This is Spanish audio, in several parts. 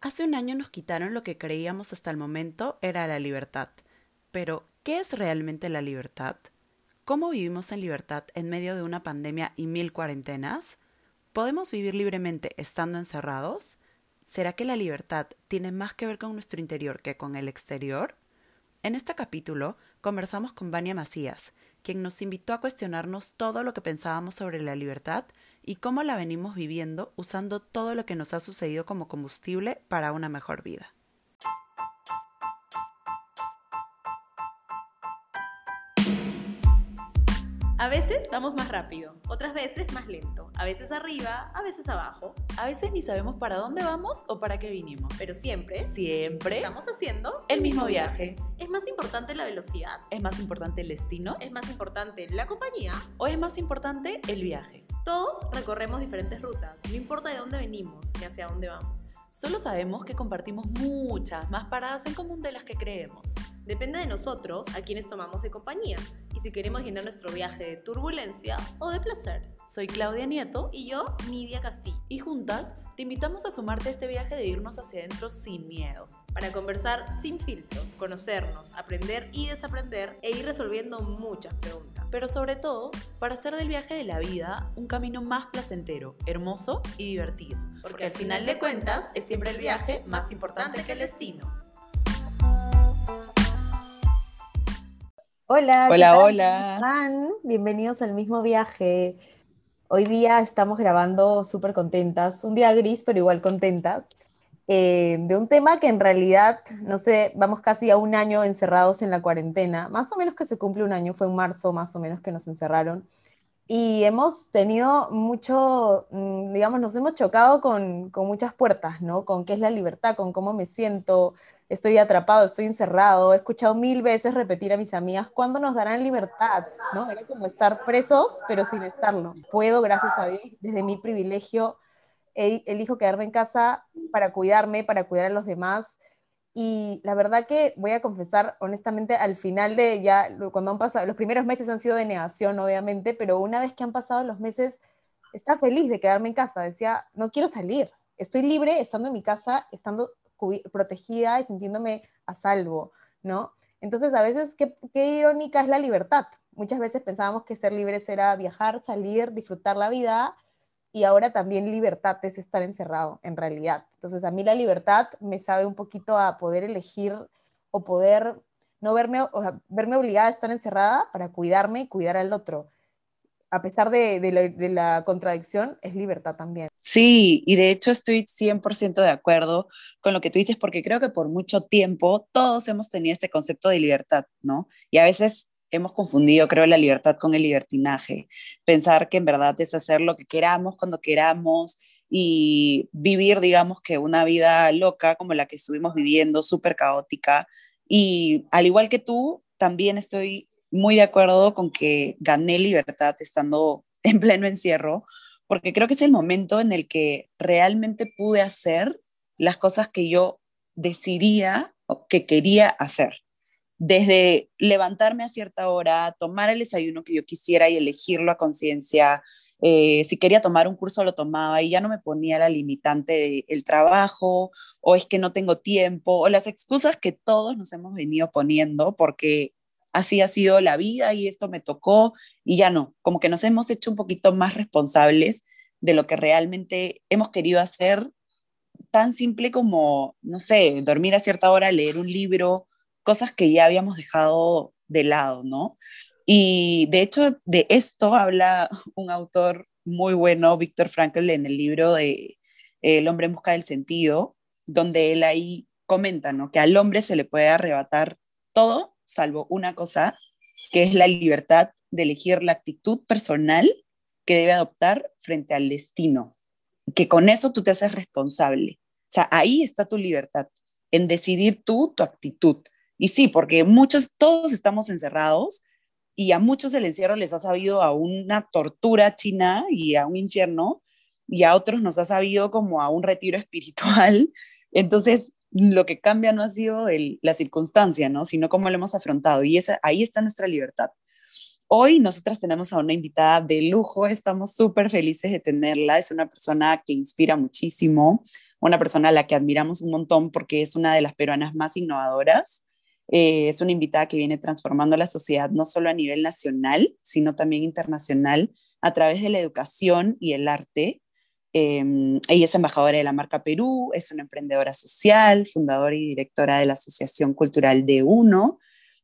Hace un año nos quitaron lo que creíamos hasta el momento era la libertad. Pero, ¿qué es realmente la libertad? ¿Cómo vivimos en libertad en medio de una pandemia y mil cuarentenas? ¿Podemos vivir libremente estando encerrados? ¿Será que la libertad tiene más que ver con nuestro interior que con el exterior? En este capítulo conversamos con Vania Macías, quien nos invitó a cuestionarnos todo lo que pensábamos sobre la libertad y cómo la venimos viviendo usando todo lo que nos ha sucedido como combustible para una mejor vida. A veces vamos más rápido, otras veces más lento, a veces arriba, a veces abajo. A veces ni sabemos para dónde vamos o para qué vinimos. Pero siempre, Siempre estamos haciendo el mismo viaje. ¿Es más importante la velocidad? ¿Es más importante el destino? ¿Es más importante la compañía? ¿O es más importante el viaje? Todos recorremos diferentes rutas, no importa de dónde venimos ni hacia dónde vamos. Solo sabemos que compartimos muchas más paradas en común de las que creemos. Depende de nosotros a quienes tomamos de compañía y si queremos llenar nuestro viaje de turbulencia o de placer. Soy Claudia Nieto Y yo, Nidia Castillo, y juntas te invitamos a sumarte a este viaje de irnos hacia adentro sin miedo. para conversar sin filtros, conocernos, aprender y desaprender e ir resolviendo muchas preguntas. Pero sobre todo, para hacer del viaje de la vida un camino más placentero, hermoso y divertido. Porque al final de cuentas es siempre el viaje más importante que el destino. Hola, ¿qué Hola, tal? hola. ¿Cómo están? Bienvenidos al mismo viaje. Hoy día estamos grabando súper contentas, un día gris, pero igual contentas, eh, de un tema que en realidad, no sé, vamos casi a un año encerrados en la cuarentena, más o menos que se cumple un año, fue en marzo más o menos que nos encerraron, y hemos tenido mucho, mm, digamos, nos hemos chocado con, con muchas puertas, ¿no? Con qué es la libertad, con cómo me siento, estoy atrapado, estoy encerrado. He escuchado mil veces repetir a mis amigas, ¿cuándo nos darán libertad? ¿No? Era como estar presos, pero sin estarlo. Puedo, gracias a Dios, desde mi privilegio, elijo quedarme en casa para cuidarme, para cuidar a los demás. Y la verdad que voy a confesar, honestamente, al final de ya, cuando han pasado, los primeros meses han sido de negación, obviamente, pero una vez que han pasado los meses, estaba feliz de quedarme en casa. Decía, no quiero salir. Estoy libre estando en mi casa, estando protegida y sintiéndome a salvo, ¿no? Entonces, a veces, qué, qué irónica es la libertad. Muchas veces pensábamos que ser libres era viajar, salir, disfrutar la vida, y ahora también libertad es estar encerrado, en realidad. Entonces, a mí la libertad me sabe un poquito a poder elegir o poder no verme, o verme obligada a estar encerrada para cuidarme y cuidar al otro. A pesar de, la, la contradicción, es libertad también. Sí, y de hecho estoy 100% de acuerdo con lo que tú dices, porque creo que por mucho tiempo todos hemos tenido este concepto de libertad, ¿no? Y a veces hemos confundido, creo, la libertad con el libertinaje. Pensar que en verdad es hacer lo que queramos cuando queramos y vivir, digamos, que una vida loca como la que estuvimos viviendo, súper caótica. Y al igual que tú, también estoy muy de acuerdo con que gané libertad estando en pleno encierro porque creo que es el momento en el que realmente pude hacer las cosas que yo decidía o que quería hacer. Desde levantarme a cierta hora, tomar el desayuno que yo quisiera y elegirlo a conciencia. eh, si quería tomar un curso, lo tomaba y ya no me ponía la limitante del trabajo o es que no tengo tiempo o las excusas que todos nos hemos venido poniendo porque así ha sido la vida y esto me tocó y ya no, como que nos hemos hecho un poquito más responsables de lo que realmente hemos querido hacer, tan simple como, no sé, dormir a cierta hora, leer un libro, cosas que ya habíamos dejado de lado, ¿no? Y de hecho de esto habla un autor muy bueno, Víctor Frankl, en el libro de El hombre en busca del sentido, donde él ahí comenta, ¿no? Que al hombre se le puede arrebatar todo salvo una cosa, que es la libertad de elegir la actitud personal que debe adoptar frente al destino. Que con eso tú te haces responsable. O sea, ahí está tu libertad, en decidir tú tu actitud. Y sí, porque muchos, todos estamos encerrados y a muchos el encierro les ha sabido a una tortura china y a un infierno, y a otros nos ha sabido como a un retiro espiritual. Entonces, lo que cambia no ha sido la circunstancia, ¿no? sino cómo lo hemos afrontado. Y esa, ahí está nuestra libertad. Hoy nosotras tenemos a una invitada de lujo, estamos súper felices de tenerla, es una persona que inspira muchísimo, una persona a la que admiramos un montón porque es una de las peruanas más innovadoras. Eh, es una invitada que viene transformando la sociedad no solo a nivel nacional, sino también internacional a través de la educación y el arte. Em, ella es embajadora de la marca Perú, es una emprendedora social, fundadora y directora de la Asociación Cultural de Uno,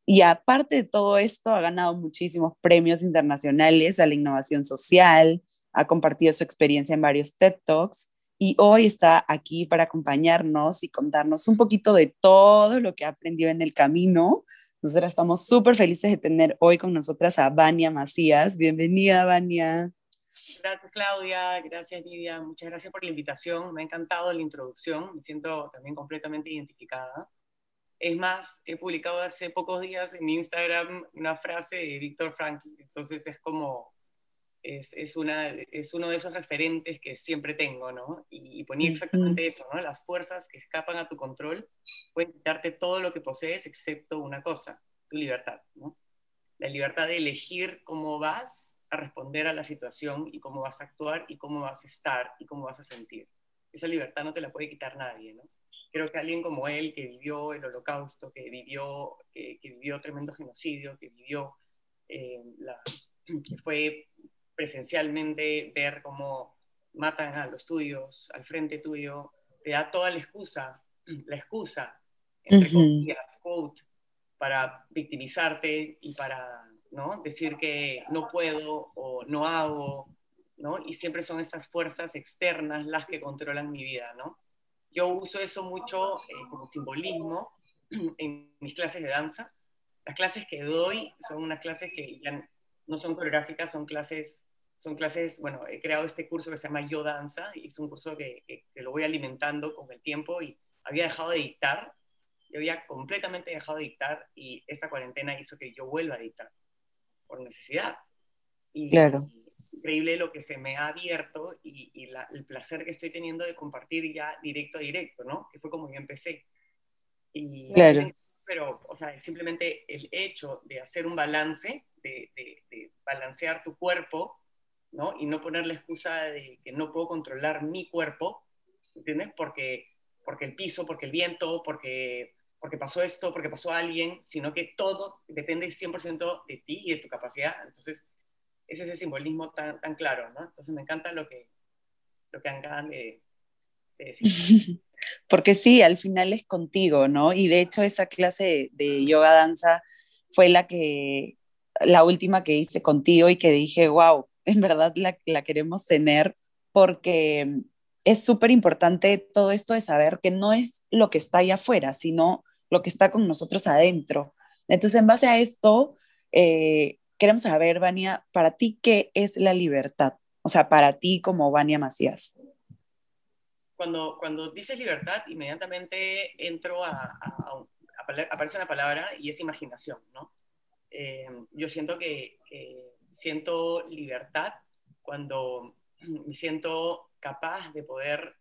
y aparte de todo esto, ha ganado muchísimos premios internacionales a la innovación social, ha compartido su experiencia en varios TED Talks y hoy está aquí para acompañarnos y contarnos un poquito de todo lo que ha aprendido en el camino. Nosotras estamos súper felices de tener hoy con nosotras a Vania Macías. Bienvenida, Vania. Gracias, Claudia. Gracias, Lidia. Muchas gracias por la invitación. Me ha encantado la introducción. Me siento también completamente identificada. Es más, he publicado hace pocos días en Instagram una frase de Víctor Franklin, entonces es como, es, es, una, es uno de esos referentes que siempre tengo, ¿no? Y, y ponía exactamente eso, ¿no? Las fuerzas que escapan a tu control pueden quitarte todo lo que posees excepto una cosa, tu libertad, ¿no? La libertad de elegir cómo vas a responder a la situación y cómo vas a actuar y cómo vas a estar y cómo vas a sentir. Esa libertad no te la puede quitar nadie, ¿no? creo que alguien como él, que vivió el holocausto, que vivió, que, vivió tremendo genocidio, que vivió, eh, la, que fue presencialmente ver cómo matan a los tuyos, al frente tuyo, te da toda la excusa, la excusa, entre comillas, quote, para victimizarte y para ¿no? decir que no puedo o no hago, ¿no? Y siempre son estas fuerzas externas las que controlan mi vida, ¿no? Yo uso eso mucho eh, como simbolismo en mis clases de danza. Las clases que doy son unas clases que ya no son coreográficas, son clases, son clases, bueno, he creado este curso que se llama Yo Danza y es un curso que, que, lo voy alimentando con el tiempo y había dejado de dictar, yo había completamente dejado de dictar y esta cuarentena hizo que yo vuelva a dictar por necesidad. Y, claro increíble lo que se me ha abierto y, el placer que estoy teniendo de compartir ya directo a directo, ¿no? Que fue como yo empecé. Y, claro. Pero, o sea, simplemente el hecho de hacer un balance, de, de, balancear tu cuerpo, ¿no? Y no poner la excusa de que no puedo controlar mi cuerpo, ¿entiendes? Porque, porque el piso, porque el viento, porque, porque pasó esto, porque pasó alguien, sino que todo depende 100% de ti y de tu capacidad. Entonces, es ese simbolismo tan, tan claro, ¿no? Entonces me encanta lo que, lo que acaban de, decir. Porque sí, al final es contigo, ¿no? Y de hecho esa clase de, yoga danza fue la que, la última que hice contigo y que dije, wow, en verdad la, la queremos tener porque es súper importante todo esto de saber que no es lo que está allá afuera, sino lo que está con nosotros adentro. Entonces, en base a esto, eh, queremos saber, Vania, para ti, ¿qué es la libertad? O sea, para ti como Vania Macías. Cuando, cuando dices libertad, inmediatamente entro a, aparece una palabra y es imaginación, ¿no? Eh, yo siento que, siento libertad cuando me siento capaz de poder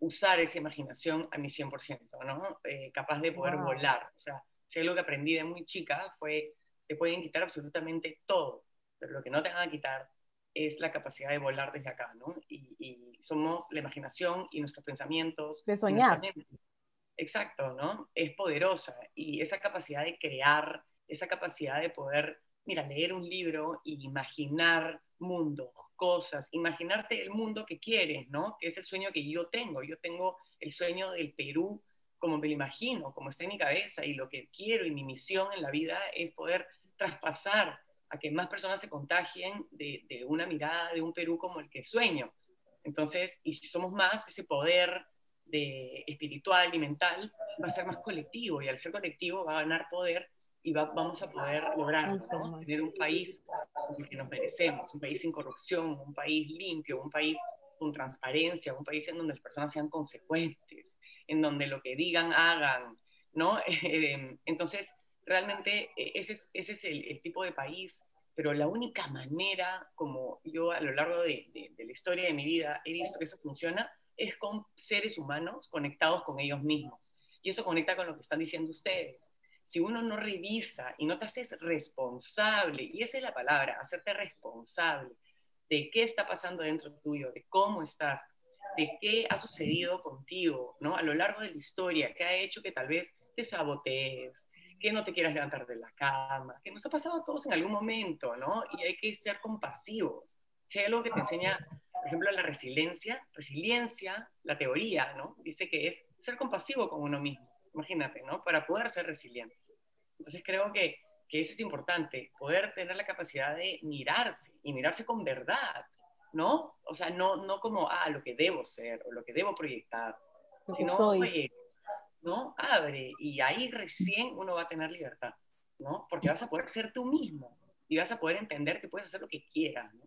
usar esa imaginación a mi 100%, ¿no? Eh, capaz de poder volar. O sea, si algo que aprendí de muy chica fue te pueden quitar absolutamente todo, pero lo que no te van a quitar es la capacidad de volar desde acá, ¿no? Y, somos la imaginación y nuestros pensamientos. De soñar. Exacto, ¿no? Es poderosa y esa capacidad de crear, esa capacidad de poder, mira, leer un libro e imaginar mundos, cosas, imaginarte el mundo que quieres, ¿no? Que es el sueño que yo tengo. Yo tengo el sueño del Perú como me lo imagino, como está en mi cabeza y lo que quiero y mi misión en la vida es poder traspasar a que más personas se contagien de, de una mirada de un Perú como el que sueño. Entonces, y si somos más, ese poder de espiritual y mental va a ser más colectivo y al ser colectivo va a ganar poder y va, vamos a poder lograr tener un país que nos merecemos, un país sin corrupción, un país limpio, un país con transparencia, un país en donde las personas sean consecuentes, en donde lo que digan, hagan, ¿no? Em, entonces, realmente e, ese es, ese es el, tipo de país, pero la única manera, como yo a lo largo de, de, la historia de mi vida he visto que eso funciona, es con seres humanos conectados con ellos mismos. Y eso conecta con lo que están diciendo ustedes. Si uno no revisa y no te haces responsable, y esa es la palabra, hacerte responsable de qué está pasando dentro tuyo, de cómo estás, de qué ha sucedido contigo, ¿no? A lo largo de la historia, qué ha hecho que tal vez te sabotees, que no te quieras levantar de la cama, que nos ha pasado a todos en algún momento, ¿no? Y hay que ser compasivos. Si hay algo que te enseña, por ejemplo, la resiliencia, resiliencia, la teoría, ¿no? Dice que es ser compasivo con uno mismo, imagínate, ¿no? Para poder ser resiliente. Entonces creo que, que eso es importante, poder tener la capacidad de mirarse y mirarse con verdad, ¿no? O sea, no, no como, ah, lo que debo ser o lo que debo proyectar, sino, oye, ¿no? Abre y ahí recién uno va a tener libertad, ¿no? Porque vas a poder ser tú mismo y vas a poder entender que puedes hacer lo que quieras, ¿no?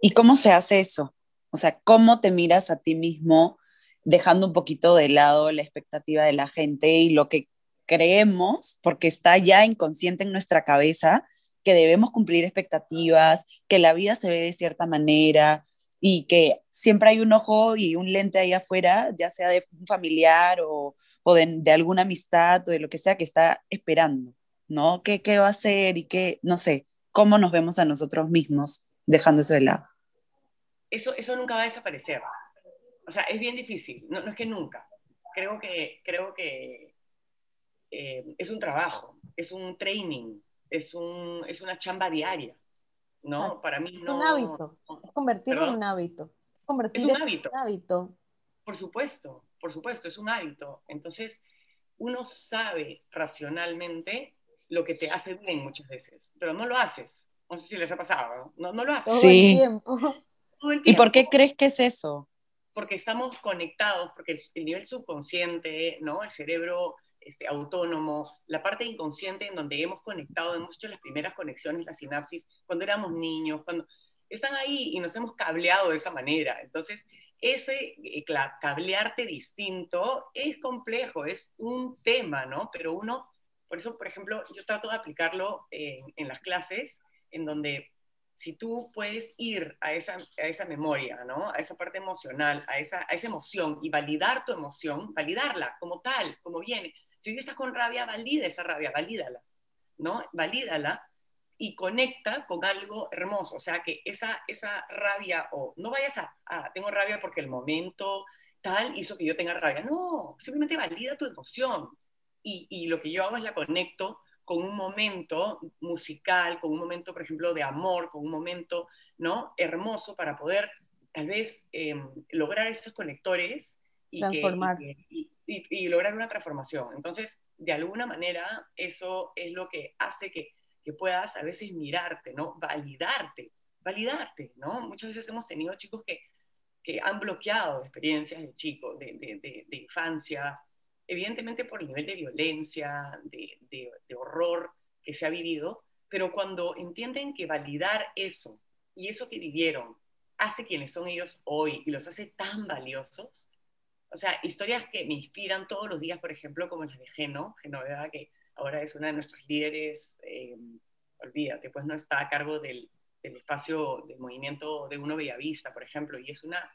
¿Y cómo se hace eso? O sea, ¿cómo te miras a ti mismo dejando un poquito de lado la expectativa de la gente y lo que creemos, porque está ya inconsciente en nuestra cabeza, que debemos cumplir expectativas, que la vida se ve de cierta manera y que siempre hay un ojo y un lente ahí afuera, ya sea de un familiar o, o de, de, alguna amistad o de lo que sea que está esperando, ¿no? ¿Qué, ¿Qué va a hacer y qué, no sé, cómo nos vemos a nosotros mismos dejando eso de lado? Eso, eso nunca va a desaparecer. O sea, es bien difícil, no, no es que nunca. Creo que, creo que eh, es un trabajo, es un training, es, un, es una chamba diaria, ¿no? Para mí es no... un hábito, es convertirlo en un hábito. Es un hábito. un hábito. Por supuesto, por supuesto, es un hábito. Entonces, uno sabe racionalmente lo que te hace bien muchas veces, pero no lo haces. No sé si les ha pasado, ¿no? No, lo haces. Todo el tiempo. Todo el tiempo. ¿Y por qué crees que es eso? Porque estamos conectados, porque el, el nivel subconsciente, ¿no? El cerebro este, autónomo, la parte inconsciente en donde hemos conectado, hemos hecho las primeras conexiones, la sinapsis, cuando éramos niños, cuando están ahí y nos hemos cableado de esa manera. Entonces, ese eh, cablearte distinto es complejo, es un tema, ¿no? Pero uno, por eso, por ejemplo, yo trato de aplicarlo en, en las clases, en donde si tú puedes ir a esa, a esa memoria, ¿no? A esa parte emocional, a esa, a esa emoción y validar tu emoción, validarla como tal, como viene, si estás con rabia, valida esa rabia, valídala, ¿no? Valídala y conecta con algo hermoso. O sea, que esa, esa rabia, o no vayas a, a, tengo rabia porque el momento tal hizo que yo tenga rabia. No, simplemente valida tu emoción. Y, y lo que yo hago es la conecto con un momento musical, con un momento, por ejemplo, de amor, con un momento, ¿no? Hermoso para poder tal vez eh, lograr estos conectores y, Transformar. Que, y, y, y, lograr una transformación. Entonces, de alguna manera, eso es lo que hace que, que puedas a veces mirarte, ¿no? Validarte, validarte, ¿no? Muchas veces hemos tenido chicos que, que han bloqueado experiencias de chicos, de, de, de, de, infancia, evidentemente por el nivel de violencia, de, de horror que se ha vivido, pero cuando entienden que validar eso y eso que vivieron hace quienes son ellos hoy y los hace tan valiosos, o sea, historias que me inspiran todos los días, por ejemplo, como las de Geno, Genoveva, que ahora es una de nuestras líderes, eh, olvídate, pues no está a cargo del, del, espacio del movimiento de Uno Bellavista, por ejemplo, y es una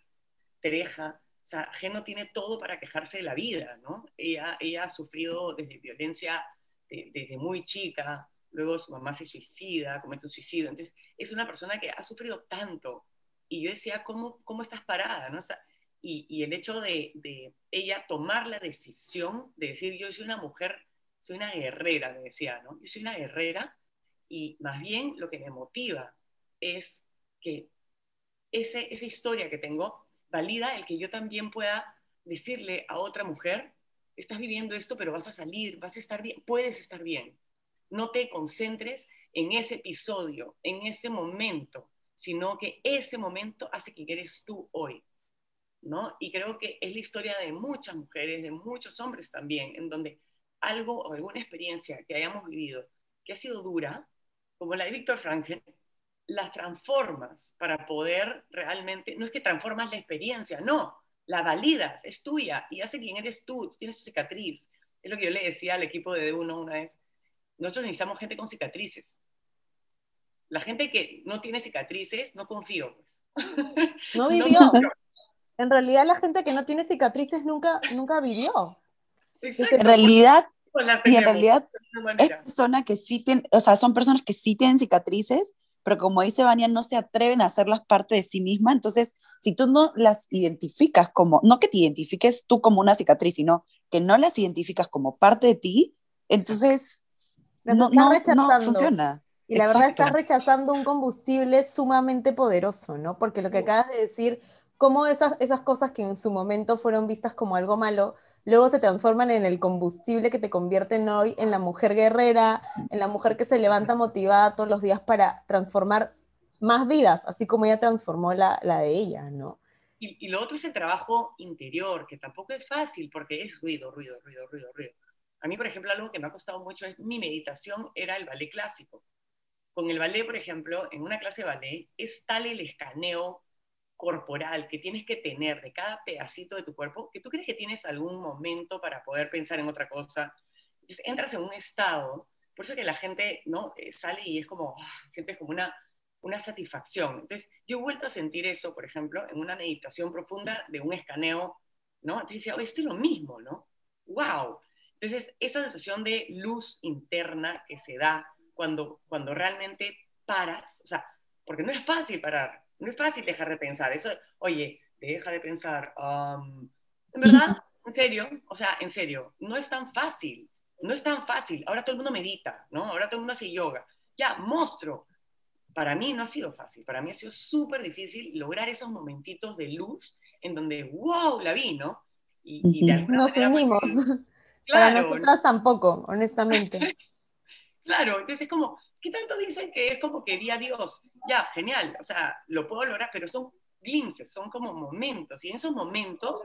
tereja, o sea, Geno tiene todo para quejarse de la vida, ¿no? Ella, ella ha sufrido desde violencia de, desde muy chica, luego su mamá se suicida, comete un suicidio, entonces es una persona que ha sufrido tanto, y yo decía, ¿cómo, cómo estás parada? ¿no? O sea, y, el hecho de, de, ella tomar la decisión de decir, yo soy una mujer, soy una guerrera, me decía, ¿no? Yo soy una guerrera y más bien lo que me motiva es que ese, esa historia que tengo valida el que yo también pueda decirle a otra mujer, estás viviendo esto, pero vas a salir, vas a estar bien, puedes estar bien. No te concentres en ese episodio, en ese momento, sino que ese momento hace que eres tú hoy. ¿No? Y creo que es la historia de muchas mujeres, de muchos hombres también, en donde algo o alguna experiencia que hayamos vivido que ha sido dura, como la de Víctor Frankl, la transformas para poder realmente, no es que transformas la experiencia, no, la validas, es tuya y hace quien eres tú, tú tienes tu cicatriz. Es lo que yo le decía al equipo de D1 una vez, nosotros necesitamos gente con cicatrices. La gente que no tiene cicatrices, no confío, pues. No vivió. No, en realidad la gente que no tiene cicatrices nunca, nunca vivió. Exacto. En realidad y en realidad es persona que sí tiene, o sea, son personas que sí tienen cicatrices, pero como dice Vania, no se atreven a hacerlas parte de sí misma. Entonces, si tú no las identificas como, no que te identifiques tú como una cicatriz, sino que no las identificas como parte de ti, entonces no, no, no, funciona. Y la verdad estás rechazando un combustible sumamente poderoso, ¿no? Porque lo que acabas de decir, cómo esas, esas cosas que en su momento fueron vistas como algo malo, luego se transforman en el combustible que te convierten hoy en la mujer guerrera, en la mujer que se levanta motivada todos los días para transformar más vidas, así como ella transformó la, la de ella, ¿no? Y, y, lo otro es el trabajo interior, que tampoco es fácil porque es ruido, ruido, ruido, ruido, ruido. A mí, por ejemplo, algo que me ha costado mucho es mi meditación era el ballet clásico. Con el ballet, por ejemplo, en una clase de ballet es tal el escaneo corporal que tienes que tener de cada pedacito de tu cuerpo, que tú crees que tienes algún momento para poder pensar en otra cosa. Entonces entras en un estado, por eso que la gente ¿no? Eh, sale y es como, ah, sientes como una, una satisfacción. Entonces yo he vuelto a sentir eso, por ejemplo, en una meditación profunda de un escaneo, ¿no? Entonces decía, esto es lo mismo, ¿no? ¡Wow! Entonces esa sensación de luz interna que se da cuando, cuando realmente paras, o sea, porque no es fácil parar, no es fácil dejar de pensar. Eso, oye, deja de pensar. en verdad, en serio, o sea, en serio, no es tan fácil. No es tan fácil. Ahora todo el mundo medita, ¿no? Ahora todo el mundo hace yoga. Ya, monstruo. Para mí no ha sido fácil. Para mí ha sido súper difícil lograr esos momentitos de luz en donde, wow, la vi, ¿no? Y, Nos unimos. Para nosotras tampoco, honestamente. claro, entonces es como, ¿qué tanto dicen que es como que vi a Dios? Ya, genial, o sea, lo puedo lograr, pero son glimpses, son como momentos, y en esos momentos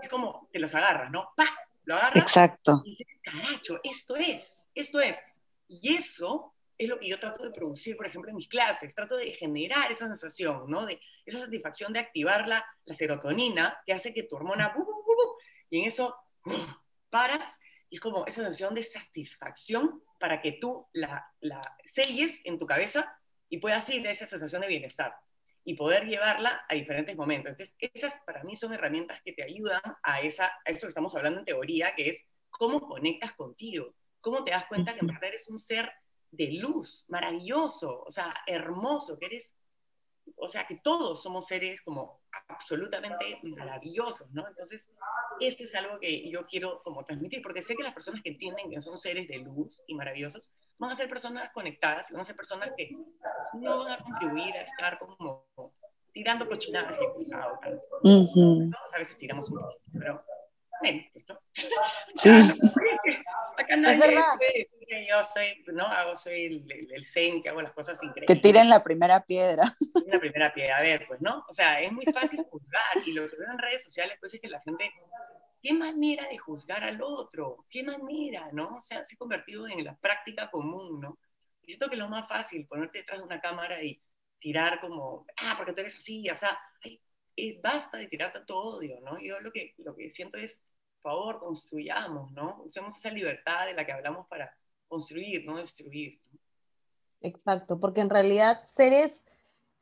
es como que los agarras, ¿no? ¡Pah! Lo agarras Exacto. y dices, caracho, esto es, esto es. Y eso es lo que yo trato de producir, por ejemplo, en mis clases, trato de generar esa sensación, ¿no? De esa satisfacción de activar la, la serotonina que hace que tu hormona, y en eso paras, y es como esa sensación de satisfacción para que tú la, la selles en tu cabeza y puedas ir a esa sensación de bienestar y poder llevarla a diferentes momentos. Entonces, esas para mí son herramientas que te ayudan a, esa, a eso que estamos hablando en teoría, que es cómo conectas contigo, cómo te das cuenta que en verdad eres un ser de luz, maravilloso, o sea, hermoso, que eres, o sea, que todos somos seres como absolutamente maravillosos, ¿no? Entonces, este es algo que yo quiero como transmitir, porque sé que las personas que entienden que son seres de luz y maravillosos van a ser personas conectadas, van a ser personas que no van a contribuir a estar como tirando cochinadas y tanto. a veces tiramos un poquito, pero bueno, ¿no? Sí. Acá nadie yo soy, ¿no? Hago, soy el, el, zen que hago las cosas increíbles. Que tiren la primera piedra. La primera piedra, a ver, pues, ¿no? O sea, es muy fácil juzgar y lo que veo en redes sociales, pues, es que la gente, ¿qué manera de juzgar al otro? ¿Qué manera, no? O sea, se ha convertido en la práctica común, ¿no? Y siento que es lo más fácil, ponerte detrás de una cámara y tirar como, ah, porque tú eres así, o sea, ay, basta de tirar tanto odio, ¿no? Yo lo que, lo que siento es, por favor, construyamos, ¿no? Usemos esa libertad de la que hablamos para construir, no destruir. Exacto, porque en realidad seres,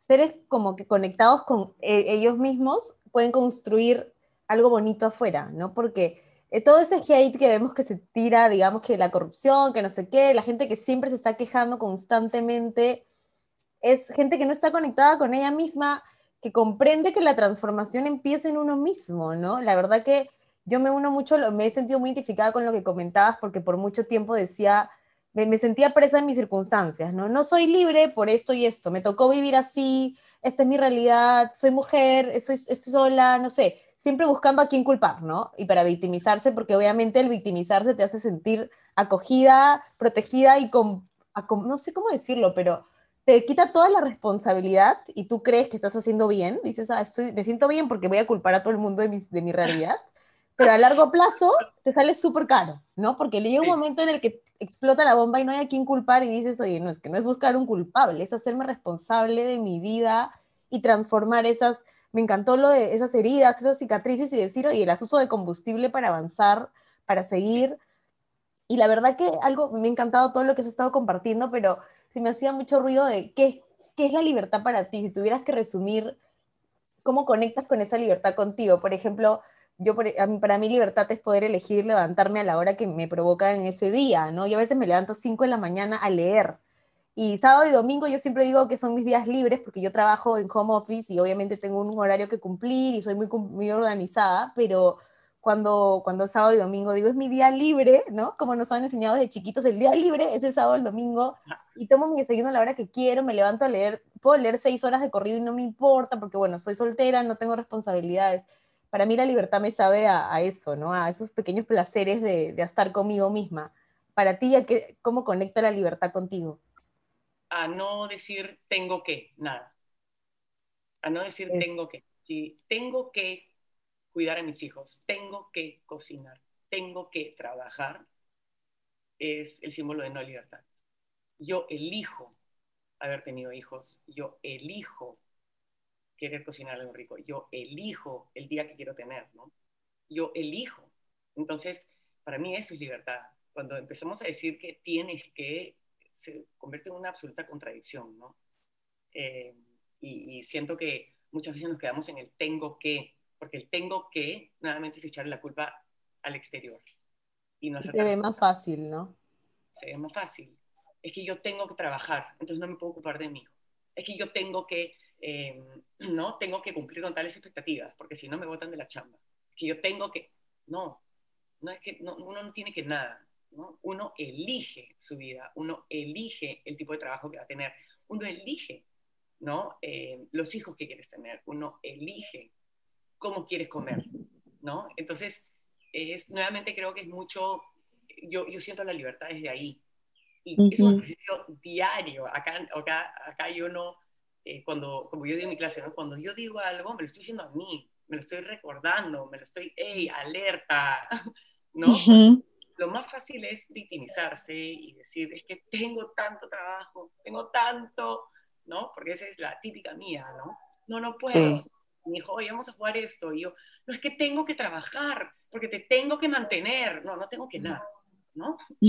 seres como que conectados con eh, ellos mismos pueden construir algo bonito afuera, ¿no? Porque eh, todo ese hate que vemos que se tira, digamos que la corrupción, que no sé qué, la gente que siempre se está quejando constantemente, es gente que no está conectada con ella misma, que comprende que la transformación empieza en uno mismo, ¿no? La verdad que yo me uno mucho, me he sentido muy identificada con lo que comentabas porque por mucho tiempo decía, me, sentía presa en mis circunstancias, ¿no? No soy libre por esto y esto, me tocó vivir así, esta es mi realidad, soy mujer, estoy, estoy sola, no sé, siempre buscando a quién culpar, ¿no? Y para victimizarse, porque obviamente el victimizarse te hace sentir acogida, protegida y con, no sé cómo decirlo, pero te quita toda la responsabilidad y tú crees que estás haciendo bien, dices, ah, estoy, me siento bien porque voy a culpar a todo el mundo de mi, de mi realidad pero a largo plazo te sale súper caro, ¿no? Porque le llega un momento en el que explota la bomba y no hay a quién culpar y dices, oye, no, es que no es buscar un culpable, es hacerme responsable de mi vida y transformar esas, me encantó lo de esas heridas, esas cicatrices y decir, oye, las uso de combustible para avanzar, para seguir. Y la verdad que algo, me ha encantado todo lo que se ha estado compartiendo, pero se me hacía mucho ruido de qué, qué es la libertad para ti, si tuvieras que resumir cómo conectas con esa libertad contigo. Por ejemplo, yo para mí libertad es poder elegir levantarme a la hora que me provoca en ese día, ¿no? Yo a veces me levanto 5 de la mañana a leer. Y sábado y domingo yo siempre digo que son mis días libres porque yo trabajo en home office y obviamente tengo un horario que cumplir y soy muy, muy organizada, pero cuando, cuando sábado y domingo digo es mi día libre, ¿no? Como nos han enseñado desde chiquitos, el día libre es el sábado y el domingo y tomo mi desayuno a la hora que quiero, me levanto a leer, puedo leer seis horas de corrido y no me importa porque, bueno, soy soltera, no tengo responsabilidades. Para mí la libertad me sabe a, eso, ¿no? A esos pequeños placeres de, de estar conmigo misma. Para ti, ¿cómo conecta la libertad contigo? A no decir tengo que, nada. A no decir tengo que. Si tengo que cuidar a mis hijos, tengo que cocinar, tengo que trabajar, es el símbolo de no libertad. Yo elijo haber tenido hijos, yo elijo querer cocinar algo rico, yo elijo el día que quiero tener, ¿no? Yo elijo. Entonces, para mí eso es libertad. Cuando empezamos a decir que tienes que, se convierte en una absoluta contradicción, ¿no? Eh, y, y siento que muchas veces nos quedamos en el tengo que, porque el tengo que, nuevamente, es echarle la culpa al exterior. Y no Se ve más fácil, ¿no? Se ve más fácil. Es que yo tengo que trabajar, entonces no me puedo ocupar de mi hijo. Es que yo tengo que, em, ¿no? Tengo que cumplir con tales expectativas, porque si no me botan de la chamba. Es que yo tengo que, no, no es que uno no tiene que nada, ¿no? Uno elige su vida, uno elige el tipo de trabajo que va a tener, uno elige, ¿no? Em, los hijos que quieres tener, uno elige cómo quieres comer, ¿no? Entonces, es, nuevamente creo que es mucho, yo, yo siento la libertad desde ahí. Y es un ejercicio diario. Acá, acá, acá yo no, eh, cuando, como yo digo en mi clase, ¿no? cuando yo digo algo, me lo estoy diciendo a mí, me lo estoy recordando, me lo estoy, hey, alerta, ¿no? Lo más fácil es victimizarse y decir, es que tengo tanto trabajo, tengo tanto, ¿no? Porque esa es la típica mía, ¿no? No, no puedo me dijo, oye, vamos a jugar esto. Y yo, no, es que tengo que trabajar, porque te tengo que mantener. No, no tengo que nada, ¿no?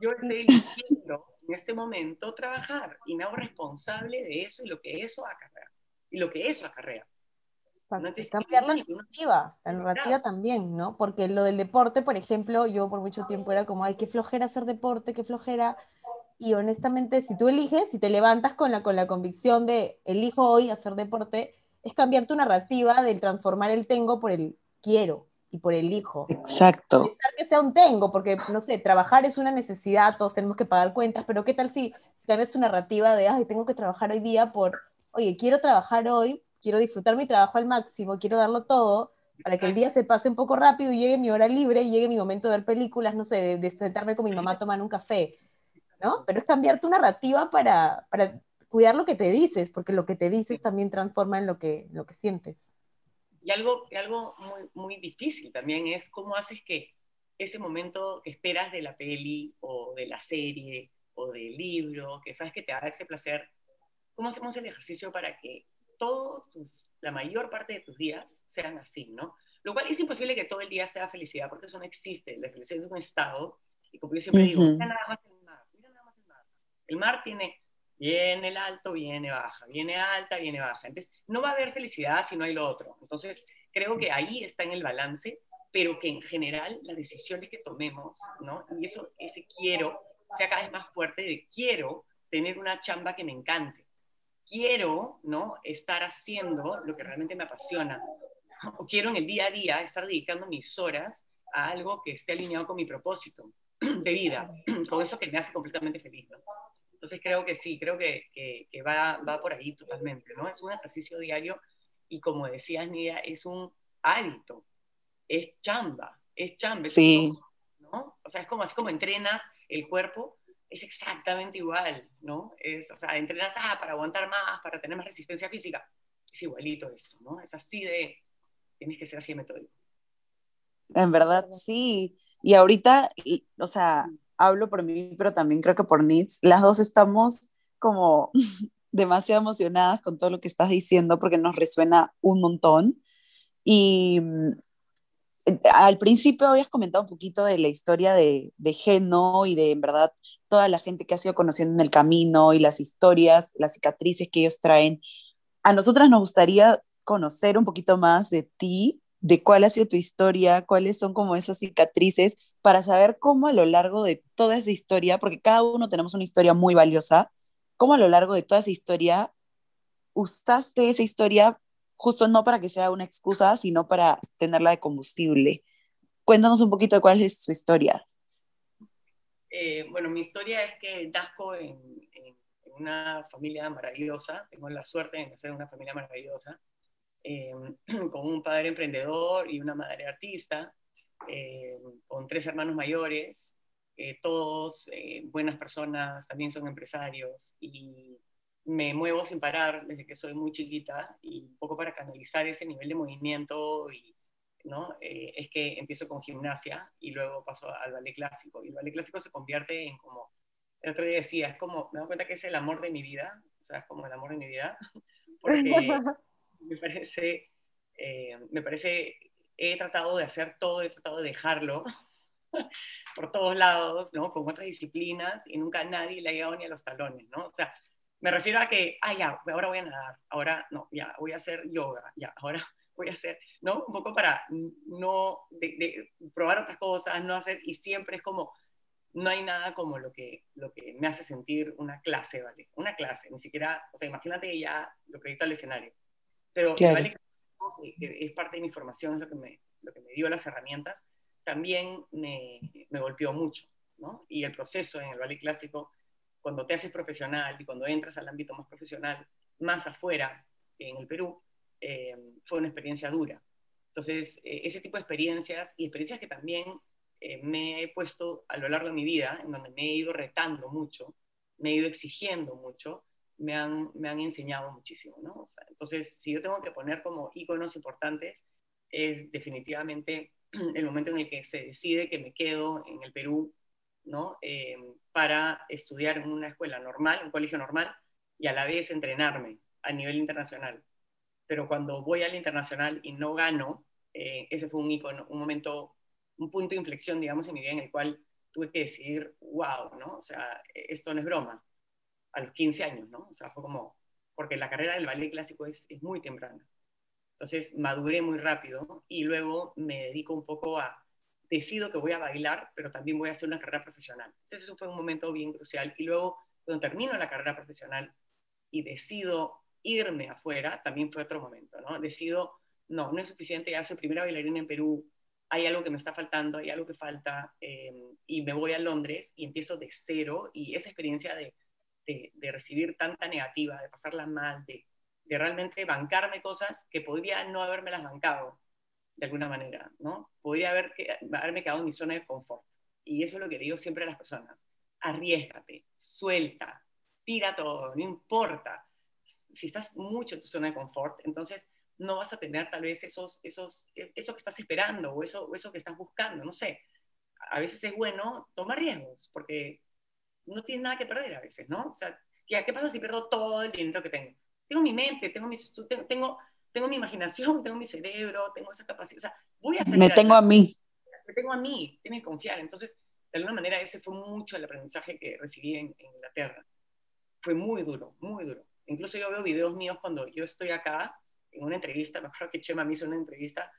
yo estoy eligiendo en este momento trabajar y me hago responsable de eso y lo que eso acarrea. Y lo que eso acarrea. No cambiar la narrativa, la narrativa también, ¿no? Porque lo del deporte, por ejemplo, yo por mucho tiempo era como, ay, qué flojera hacer deporte, qué flojera y honestamente, si tú eliges, si te levantas con la, con la convicción de elijo hoy hacer deporte, es cambiar tu narrativa del transformar el tengo por el quiero y por el hijo. Exacto. Pensar que sea un tengo, porque, no sé, trabajar es una necesidad, todos tenemos que pagar cuentas, pero ¿qué tal si cambias tu narrativa de, ay, tengo que trabajar hoy día por, oye, quiero trabajar hoy, quiero disfrutar mi trabajo al máximo, quiero darlo todo, para que el día se pase un poco rápido y llegue mi hora libre y llegue mi momento de ver películas, no sé, de, de sentarme con mi mamá a tomar un café ¿no? Pero es cambiar tu narrativa para, para cuidar lo que te dices, porque lo que te dices también transforma en lo que, lo que sientes. Y algo, algo muy, muy difícil también es cómo haces que ese momento que esperas de la peli o de la serie o del libro, que sabes que te da ese placer, ¿cómo hacemos el ejercicio para que todos tus, la mayor parte de tus días sean así, ¿no? Lo cual es imposible que todo el día sea felicidad, porque eso no existe. La felicidad es un estado, y como yo siempre digo, nada más el mar tiene, viene el alto, viene baja, viene alta, viene baja. Entonces, no va a haber felicidad si no hay lo otro. Entonces, creo que ahí está en el balance, pero que en general las decisiones que tomemos, ¿no? Y eso, ese quiero, sea cada vez más fuerte de quiero tener una chamba que me encante. Quiero, ¿no? Estar haciendo lo que realmente me apasiona. O quiero en el día a día estar dedicando mis horas a algo que esté alineado con mi propósito de vida, con eso que me hace completamente feliz. ¿no? Entonces creo que sí, creo que, que, va, va, por ahí totalmente, ¿no? Es un ejercicio diario y como decías, Nidia, es un hábito, es chamba, es chamba. Sí. ¿no? O sea, es como así como entrenas el cuerpo, es exactamente igual, ¿no? Es, o sea, entrenas ah, para aguantar más, para tener más resistencia física. Es igualito eso, ¿no? Es así de, tienes que ser así de metódico. En verdad, sí. Y ahorita, o sea, hablo por mí, pero también creo que por Nitz, las dos estamos como demasiado emocionadas con todo lo que estás diciendo porque nos resuena un montón. Y mm, al principio habías comentado un poquito de la historia de, de Geno y de, en verdad, toda la gente que has ido conociendo en el camino y las historias, las cicatrices que ellos traen. A nosotras nos gustaría conocer un poquito más de ti de cuál ha sido tu historia, cuáles son como esas cicatrices, para saber cómo a lo largo de toda esa historia, porque cada uno tenemos una historia muy valiosa, cómo a lo largo de toda esa historia usaste esa historia justo no para que sea una excusa, sino para tenerla de combustible. Cuéntanos un poquito de cuál es su historia. Eh, bueno, mi historia es que nazco en, una familia maravillosa, tengo la suerte de nacer en una familia maravillosa, eh, con un padre emprendedor y una madre artista, eh, con tres hermanos mayores, todos buenas personas, también son empresarios y me muevo sin parar desde que soy muy chiquita y un poco para canalizar ese nivel de movimiento y, ¿no? Eh, es que empiezo con gimnasia y luego paso al ballet clásico. Y el ballet clásico se convierte en como, el otro día decía, es como, me doy cuenta que es el amor de mi vida, o sea, es como el amor de mi vida, porque me parece, eh, me parece, he tratado de hacer todo, he tratado de dejarlo por todos lados, ¿no? Con otras disciplinas y nunca nadie le ha llegado ni a los talones, ¿no? O sea, me refiero a que, ah, ya, ahora voy a nadar, ahora no, ya, voy a hacer yoga, ya, ahora voy a hacer, ¿no? Un poco para no, de, probar otras cosas, no hacer, y siempre es como, no hay nada como lo que, lo que me hace sentir una clase, ¿vale? Una clase, ni siquiera, o sea, imagínate ya lo que al escenario. Pero ¿vale? es parte de mi formación, es lo que me, lo que me dio las herramientas, también me, me golpeó mucho, ¿no? Y el proceso en el ballet clásico cuando te haces profesional y cuando entras al ámbito más profesional, más afuera, en el Perú, eh, fue una experiencia dura. Entonces, eh, ese tipo de experiencias y experiencias que también eh, me he puesto a lo largo de mi vida, en donde me he ido retando mucho, me he ido exigiendo mucho, me han, me han enseñado muchísimo, ¿no? entonces, si yo tengo que poner como iconos importantes, es definitivamente el momento en el que se decide que me quedo en el Perú ¿no? Em, para estudiar en una escuela normal, un colegio normal, y a la vez entrenarme a nivel internacional. Pero cuando voy al internacional y no gano, eh, ese fue un icono, un momento, un punto de inflexión, digamos, en mi vida en el cual tuve que decidir, wow, ¿no? O sea, esto no es broma. A los 15 años, ¿no? O sea, fue como, porque la carrera del ballet clásico es, es muy temprana. Entonces maduré muy rápido y luego me dedico un poco a decido que voy a bailar, pero también voy a hacer una carrera profesional. Entonces eso fue un momento bien crucial. Y luego, cuando termino la carrera profesional y decido irme afuera, también fue otro momento, ¿no? Decido, no, no es suficiente, ya soy primera bailarina en Perú, hay algo que me está faltando, hay algo que falta, eh, y me voy a Londres y empiezo de cero, y esa experiencia de, de, de recibir tanta negativa, de pasarla mal, de, de realmente bancarme cosas que podría no haberme las bancado, de alguna manera, ¿no? Podría haber, haberme quedado en mi zona de confort. Y eso es lo que digo siempre a las personas. Arriesgate, suelta, tira todo, no importa. Si estás mucho en tu zona de confort, entonces no vas a tener tal vez esos, esos, eso que estás esperando o eso, eso que estás buscando, no sé. A veces es bueno tomar riesgos, porque no tienes nada que perder a veces, ¿no? O sea, ¿qué pasa si pierdo todo el dinero que tengo? Tengo mi mente, tengo, mis, tengo, tengo tengo mi imaginación, tengo mi cerebro, tengo esa capacidad, o sea, voy a hacer... Me tengo a mí. Me tengo a mí, tiene que confiar. Entonces, de alguna manera, ese fue mucho el aprendizaje que recibí en, Inglaterra. Fue muy duro, muy duro. Incluso yo veo videos míos cuando yo estoy acá, en una entrevista, me acuerdo que Chema me hizo una entrevista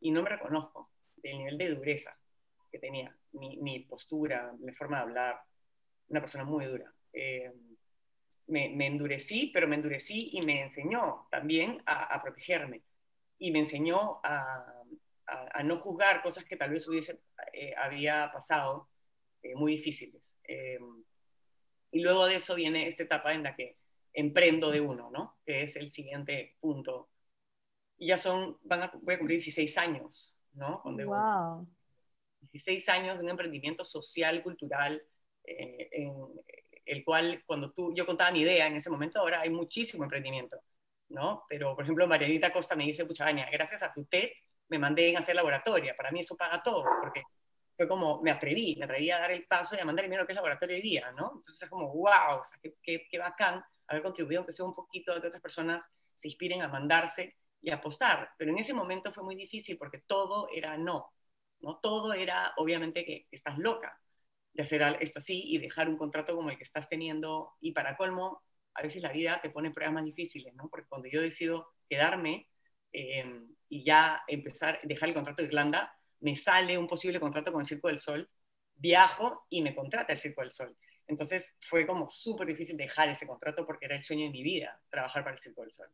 y no me reconozco del nivel de dureza que tenía, mi, postura, mi forma de hablar, una persona muy dura. Eh, me, endurecí, pero me endurecí y me enseñó también a, protegerme y me enseñó a, no juzgar cosas que tal vez hubiese, eh, había pasado eh, muy difíciles. Eh, y luego de eso viene esta etapa en la que emprendo de uno, ¿no? Que es el siguiente punto. Y ya son, van a, voy a cumplir 16 años, ¿no? Con wow. 16 años de un emprendimiento social, cultural, en, el cual cuando tú, yo contaba mi idea en ese momento, ahora hay muchísimo emprendimiento, ¿no? Pero, por ejemplo, Marianita Costa me dice, pucha, gracias a tu TED me mandé a hacer laboratoria, para mí eso paga todo, porque fue como, me atreví, me atreví a dar el paso y a mandar lo que es laboratorio hoy día, ¿no? Entonces es como, wow, o sea, qué, qué, qué bacán haber contribuido, que sea un poquito a que otras personas se inspiren a mandarse y apostar. Pero en ese momento fue muy difícil porque todo era no, ¿no? Todo era, obviamente, que estás loca, de hacer esto así y dejar un contrato como el que estás teniendo. Y para colmo, a veces la vida te pone pruebas más difíciles, ¿no? Porque cuando yo decido quedarme em, y ya empezar, dejar el contrato de Irlanda, me sale un posible contrato con el Circo del Sol, viajo y me contrata el Circo del Sol. Entonces fue como súper difícil dejar ese contrato porque era el sueño de mi vida, trabajar para el Circo del Sol.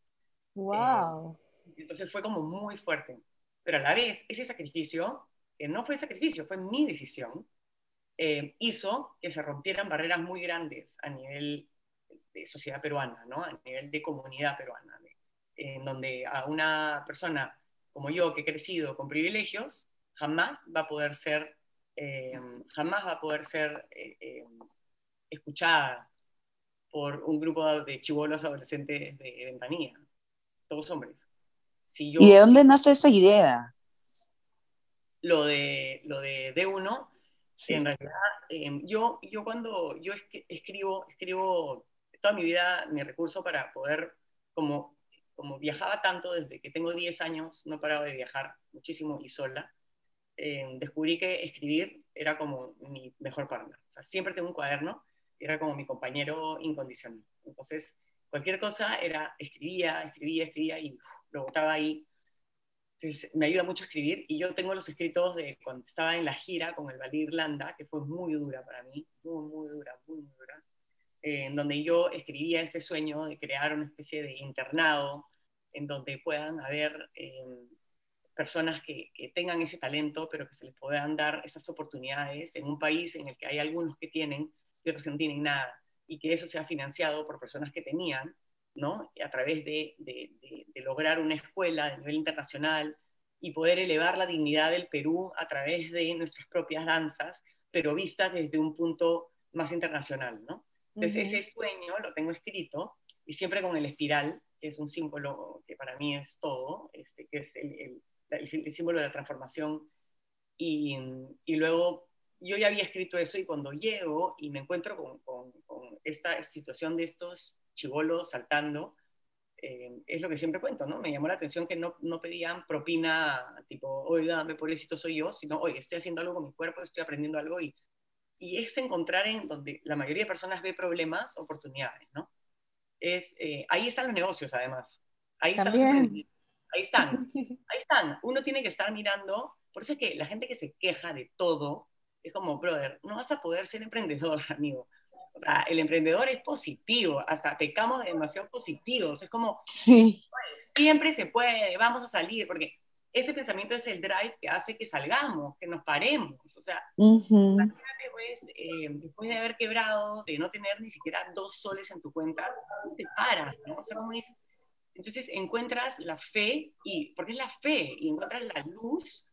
¡Wow! Eh, entonces fue como muy fuerte. Pero a la vez, ese sacrificio, que no fue el sacrificio, fue mi decisión, eh, hizo que se rompieran barreras muy grandes a nivel de sociedad peruana, ¿no? a nivel de comunidad peruana, en donde a una persona como yo que he crecido con privilegios, jamás va a poder ser, eh, jamás va a poder ser escuchada por un grupo de chivolos adolescentes de ventanilla, todos hombres. Si ¿Y de dónde nace esa idea? Lo de, lo de D1, en realidad, em, yo, yo cuando yo escribo, escribo toda mi vida mi recurso para poder, como, como viajaba tanto desde que tengo 10 años, no he parado de viajar muchísimo y sola, em, descubrí que escribir era como mi mejor partner. O sea, siempre tengo un cuaderno era como mi compañero incondicional. Entonces, cualquier cosa era, escribía, escribía, escribía y lo botaba ahí. Entonces, me ayuda mucho escribir y yo tengo los escritos de cuando estaba en la gira con el Ballet Irlanda, que fue muy dura para mí, muy, muy dura, muy, muy dura, eh, en donde yo escribía ese sueño de crear una especie de internado en donde puedan haber eh, personas que, que, tengan ese talento, pero que se les puedan dar esas oportunidades en un país en el que hay algunos que tienen y otros que no tienen nada, y que eso sea financiado por personas que tenían, ¿no? A través de, de, de, lograr una escuela de nivel internacional y poder elevar la dignidad del Perú a través de nuestras propias danzas, pero vistas desde un punto más internacional, ¿no? Entonces, ese sueño lo tengo escrito y siempre con el espiral, que es un símbolo que para mí es todo, este, que es el, el, el, símbolo de la transformación. Y, y luego yo ya había escrito eso y cuando llego y me encuentro con, con, esta situación de estos chivolos saltando, eh, es lo que siempre cuento, ¿no? Me llamó la atención que no, no pedían propina tipo, oiga, me pobrecito soy yo, sino, oye, estoy haciendo algo con mi cuerpo, estoy aprendiendo algo y, y es encontrar en donde la mayoría de personas ve problemas, oportunidades, ¿no? Es, eh, ahí están los negocios, además. Ahí están los Ahí están. Ahí están. Uno tiene que estar mirando. Por eso es que la gente que se queja de todo, es como, brother, no vas a poder ser emprendedor, amigo. O sea, el emprendedor es positivo, hasta pecamos demasiado positivos. Es como, sí. siempre se puede, vamos a salir, porque ese pensamiento es el drive que hace que salgamos, que nos paremos. O sea, imagínate, pues, eh, después de haber quebrado, de no tener ni siquiera dos soles en tu cuenta, te paras, ¿no? O sea, como dices, entonces encuentras la fe, y, porque es la fe, y encuentras la luz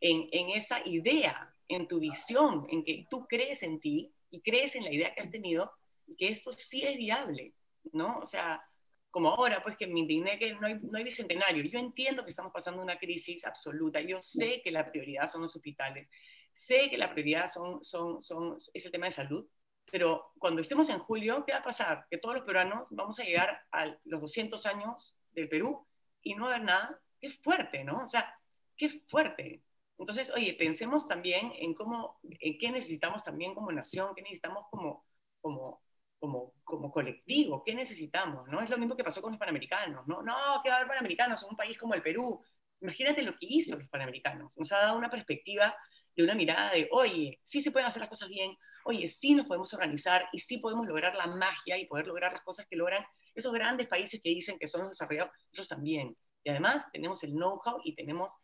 en, en esa idea, en tu visión, en que tú crees en ti y crees en la idea que has tenido que esto sí es viable, ¿no? O sea, como ahora, pues que me indigné que no hay, no hay bicentenario. Yo entiendo que estamos pasando una crisis absoluta. Yo sé que la prioridad son los hospitales. Sé que la prioridad son, son, son, es el tema de salud. Pero cuando estemos en julio, ¿qué va a pasar? Que todos los peruanos vamos a llegar a los 200 años del Perú y no haber nada. Qué fuerte, ¿no? O sea, qué fuerte. Entonces, oye, pensemos también en cómo, en qué necesitamos también como nación, qué necesitamos como, como, como, como colectivo, qué necesitamos, ¿no? Es lo mismo que pasó con los panamericanos, ¿no? No, ¿qué va a haber panamericanos en un país como el Perú? Imagínate lo que hizo los panamericanos. Nos ha dado una perspectiva de una mirada de, oye, sí se pueden hacer las cosas bien, oye, sí nos podemos organizar y sí podemos lograr la magia y poder lograr las cosas que logran esos grandes países que dicen que son los desarrollados, nosotros también. Y además tenemos el know-how y tenemos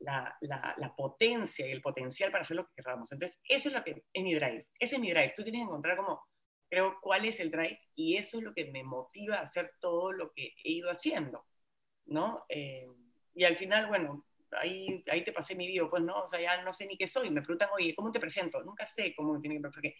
la, la, potencia y el potencial para hacer lo que queramos. Entonces, eso es lo que es mi drive. Ese es mi drive. Tú tienes que encontrar como, creo, cuál es el drive y eso es lo que me motiva a hacer todo lo que he ido haciendo, ¿no? Eh, y al final, bueno, ahí, ahí te pasé mi video, pues, ¿no? O sea, ya no sé ni qué soy. Me preguntan, oye, ¿cómo te presento? Nunca sé cómo me tienen que porque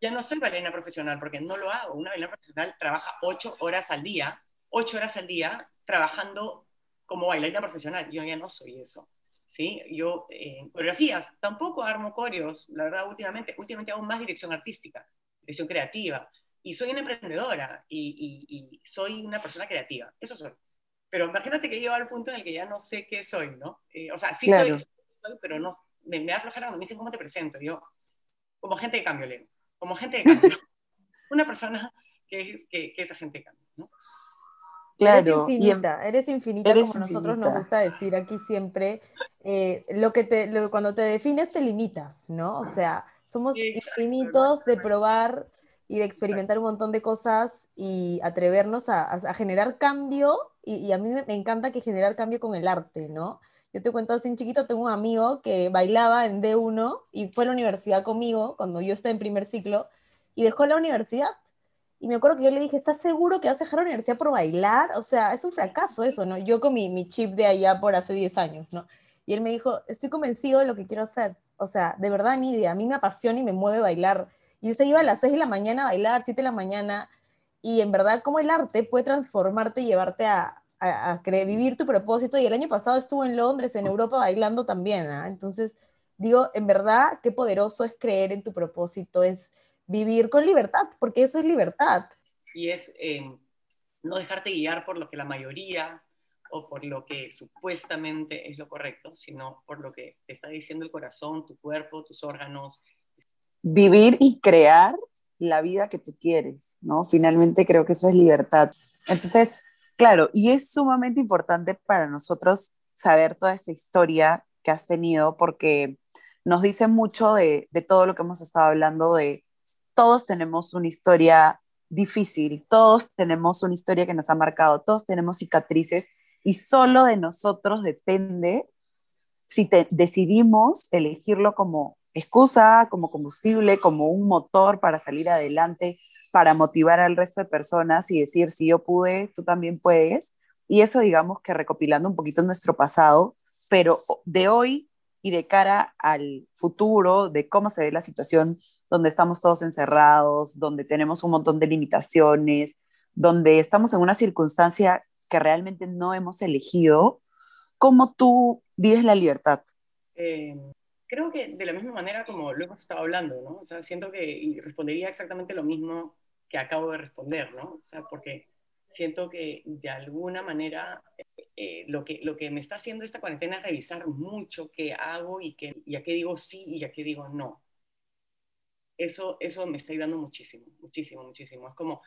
ya no soy bailarina profesional porque no lo hago. Una bailarina profesional trabaja ocho horas al día, ocho horas al día, trabajando como bailarina profesional. Yo ya no soy eso. ¿sí? Yo en coreografías tampoco armo coreos, la verdad, últimamente, últimamente hago más dirección artística, dirección creativa. Y soy una emprendedora y, y, soy una persona creativa. Eso soy. Pero imagínate que llego al punto en el que ya no sé qué soy, ¿no? Eh, o sea, sí soy, soy, pero no, me, me da flojera cuando me dicen cómo te presento. Yo, como gente de cambio, Leo. Como gente de cambio. una persona que, que, que es agente de cambio, ¿no? Claro. Eres infinita, eres infinita eres como nosotros infinita. nos gusta decir aquí siempre. eh, lo que te, lo- cuando te defines te limitas, ¿no? O sea, somos infinitos de probar y de experimentar un montón de cosas y atrevernos a, generar cambio. Y, y a mí me, me encanta que generar cambio con el arte, ¿no? Yo te cuento así en chiquito, tengo un amigo que bailaba en D1 y fue a la universidad conmigo cuando yo estaba en primer ciclo y dejó la universidad. Y me acuerdo que yo le dije, ¿estás seguro que vas a dejar la universidad por bailar? O sea, es un fracaso eso, ¿no? Yo con mi, mi chip de allá por hace 10 años, ¿no? Y él me dijo, estoy convencido de lo que quiero hacer. O sea, de verdad, Nidia, a mí me apasiona y me mueve bailar. Y él se iba a las 6 de la mañana a bailar, 7 de la mañana. Y en verdad, cómo el arte puede transformarte y llevarte a, a, a vivir tu propósito. Y el año pasado estuvo en Londres, en Europa, bailando también. ¿ah? Entonces, digo, en verdad, qué poderoso es creer en tu propósito, es vivir con libertad, porque eso es libertad. y es eh, no dejarte guiar por lo que la mayoría o por lo que supuestamente es lo correcto, sino por lo que te está diciendo el corazón, tu cuerpo, tus órganos. Vivir y crear la vida que tú quieres, ¿no? Finalmente creo que eso es libertad. Entonces, claro, y es sumamente importante para nosotros saber toda esta historia que has tenido porque nos dice mucho de, de todo lo que hemos estado hablando, de todos tenemos una historia difícil, todos tenemos una historia que nos ha marcado, todos tenemos cicatrices y solo de nosotros depende si te, decidimos elegirlo como excusa, como combustible, como un motor para salir adelante, para motivar al resto de personas y decir, si yo pude, tú también puedes. Y eso digamos que recopilando un poquito nuestro pasado, pero de hoy y de cara al futuro, de cómo se ve la situación donde estamos todos encerrados, donde tenemos un montón de limitaciones, donde estamos en una circunstancia que realmente no hemos elegido, ¿cómo tú vives la libertad? Eh, creo que de la misma manera como lo hemos estado hablando, ¿no? O sea, siento que y respondería exactamente lo mismo que acabo de responder, ¿no? O sea, porque siento que de alguna manera eh, lo, que, lo que me está haciendo esta cuarentena es revisar mucho qué hago y, qué, y a qué digo sí y a qué digo no. Eso, eso me está ayudando muchísimo, muchísimo, muchísimo. Es como,